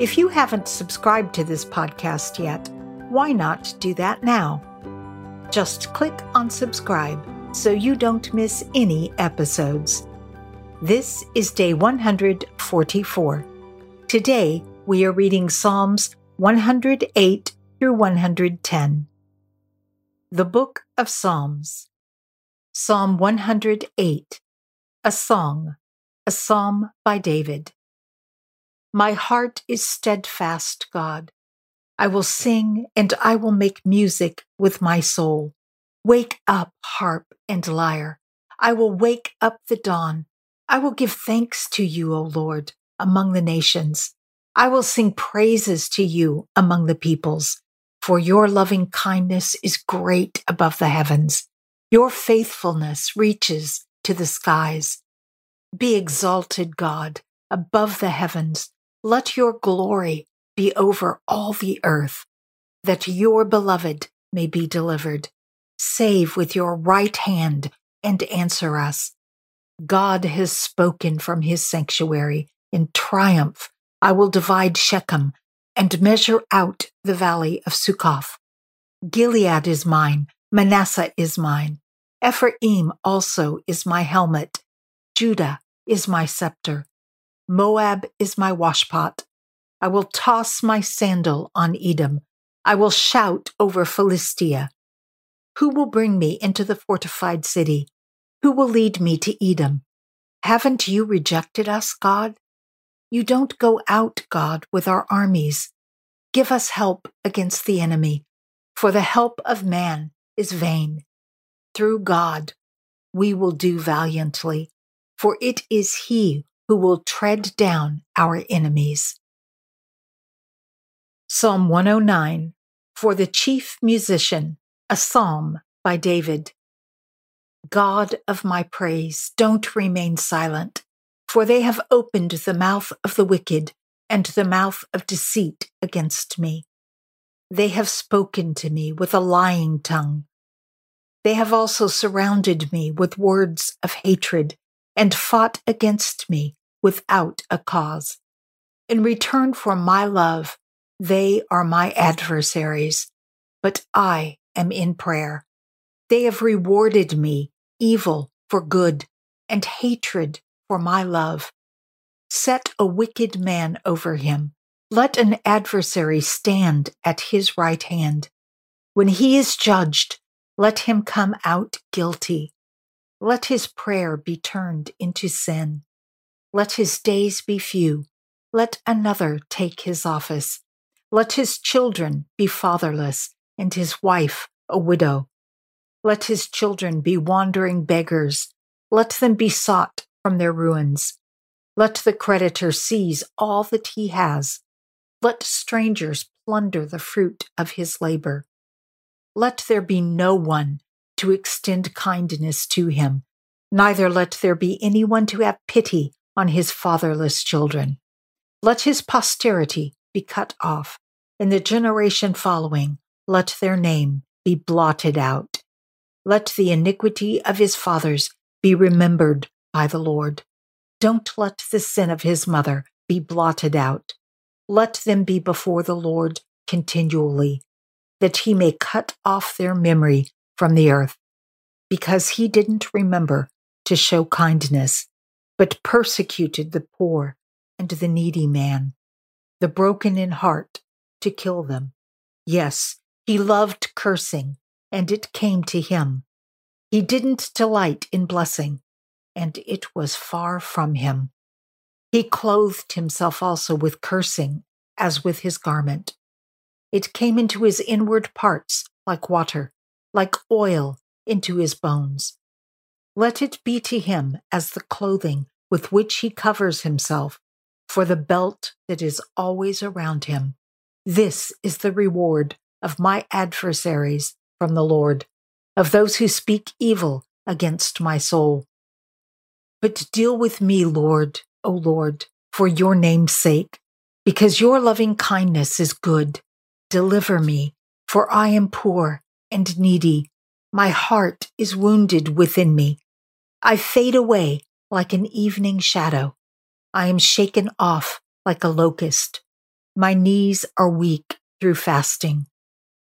If you haven't subscribed to this podcast yet, why not do that now? Just click on subscribe so you don't miss any episodes. This is day 144. Today we are reading Psalms 108 through 110. The Book of Psalms. Psalm 108, a song, a psalm by David. My heart is steadfast, God. I will sing and I will make music with my soul. Wake up, harp and lyre. I will wake up the dawn. I will give thanks to you, O Lord, among the nations. I will sing praises to you among the peoples, for your loving kindness is great above the heavens. Your faithfulness reaches to the skies. Be exalted, God, above the heavens. Let your glory be over all the earth, that your beloved may be delivered. Save with your right hand and answer us. God has spoken from his sanctuary. In triumph, I will divide Shechem and measure out the valley of Sukkoth. Gilead is mine, Manasseh is mine. Ephraim also is my helmet. Judah is my scepter. Moab is my washpot. I will toss my sandal on Edom. I will shout over Philistia. Who will bring me into the fortified city? Who will lead me to Edom? Haven't you rejected us, God? You don't go out, God, with our armies. Give us help against the enemy, for the help of man is vain. Through God, we will do valiantly, for it is He who will tread down our enemies. Psalm 109 For the Chief Musician, a Psalm by David. God of my praise, don't remain silent, for they have opened the mouth of the wicked and the mouth of deceit against me. They have spoken to me with a lying tongue. They have also surrounded me with words of hatred and fought against me without a cause. In return for my love, they are my adversaries, but I am in prayer. They have rewarded me evil for good and hatred for my love. Set a wicked man over him. Let an adversary stand at his right hand. When he is judged, let him come out guilty. Let his prayer be turned into sin. Let his days be few. Let another take his office. Let his children be fatherless, and his wife a widow. Let his children be wandering beggars. Let them be sought from their ruins. Let the creditor seize all that he has. Let strangers plunder the fruit of his labor. Let there be no one to extend kindness to him, neither let there be anyone to have pity on his fatherless children. Let his posterity be cut off, and the generation following, let their name be blotted out. Let the iniquity of his fathers be remembered by the Lord. Don't let the sin of his mother be blotted out. Let them be before the Lord continually, that he may cut off their memory from the earth, because he didn't remember to show kindness but persecuted the poor and the needy man, the broken in heart, to kill them. Yes, he loved cursing, and it came to him. He didn't delight in blessing, and it was far from him. He clothed himself also with cursing, as with his garment. It came into his inward parts like water, like oil into his bones. Let it be to him as the clothing with which he covers himself, for the belt that is always around him. This is the reward of my adversaries from the Lord, of those who speak evil against my soul. But deal with me, Lord, O Lord, for your name's sake, because your loving kindness is good. Deliver me, for I am poor and needy. My heart is wounded within me. I fade away like an evening shadow. I am shaken off like a locust. My knees are weak through fasting.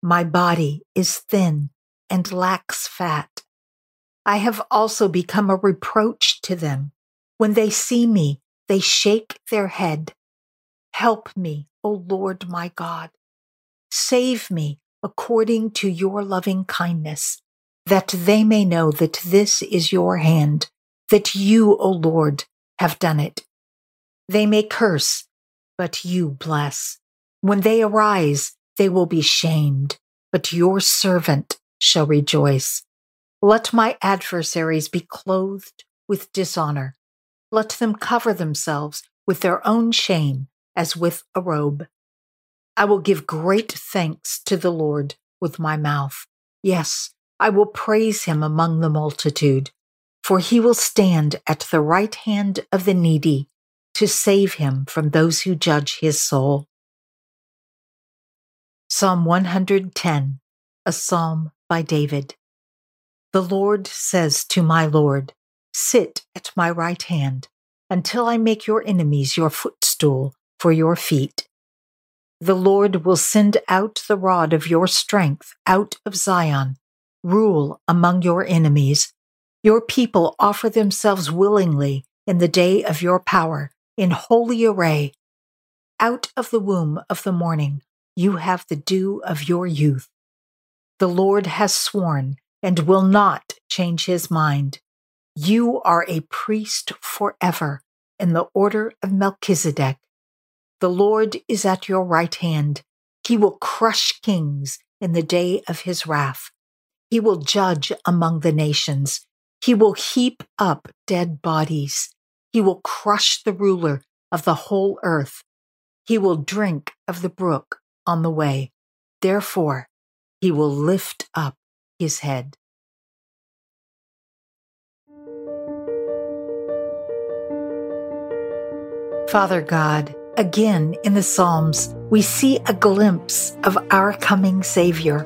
My body is thin and lacks fat. I have also become a reproach to them. When they see me, they shake their head. Help me, O Lord my God. Save me according to your loving kindness, that they may know that this is your hand, that you, O Lord, have done it. They may curse, but you bless. When they arise, they will be shamed, but your servant shall rejoice. Let my adversaries be clothed with dishonor. Let them cover themselves with their own shame as with a robe. I will give great thanks to the Lord with my mouth. Yes, I will praise him among the multitude, for he will stand at the right hand of the needy to save him from those who judge his soul. Psalm 110, a psalm by David. The Lord says to my Lord, Sit at my right hand until I make your enemies your footstool for your feet. The Lord will send out the rod of your strength out of Zion. Rule among your enemies. Your people offer themselves willingly in the day of your power, in holy array. Out of the womb of the morning, you have the dew of your youth. The Lord has sworn and will not change his mind. You are a priest forever in the order of Melchizedek. The Lord is at your right hand. He will crush kings in the day of his wrath. He will judge among the nations. He will heap up dead bodies. He will crush the ruler of the whole earth. He will drink of the brook on the way. Therefore, he will lift up his head. Father God, again in the Psalms, we see a glimpse of our coming Savior,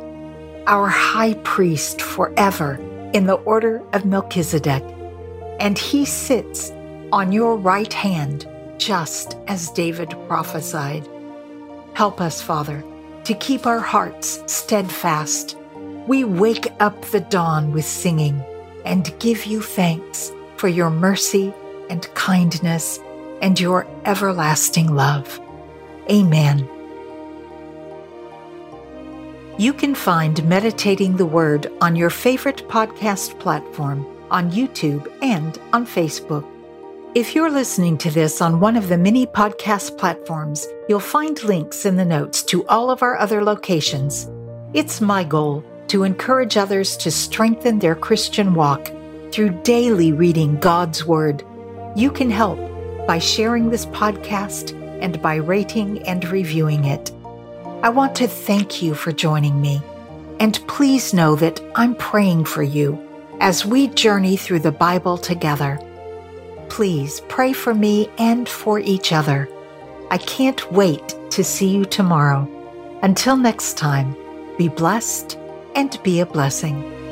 our high priest forever in the order of Melchizedek. And he sits on your right hand, just as David prophesied. Help us, Father, to keep our hearts steadfast. We wake up the dawn with singing and give you thanks for your mercy and kindness and your everlasting love. Amen. You can find Meditating the Word on your favorite podcast platform, on YouTube, and on Facebook. If you're listening to this on one of the many podcast platforms, you'll find links in the notes to all of our other locations. It's my goal to encourage others to strengthen their Christian walk through daily reading God's Word. You can help by sharing this podcast and by rating and reviewing it. I want to thank you for joining me. And please know that I'm praying for you as we journey through the Bible together. Please pray for me and for each other. I can't wait to see you tomorrow. Until next time, be blessed and be a blessing.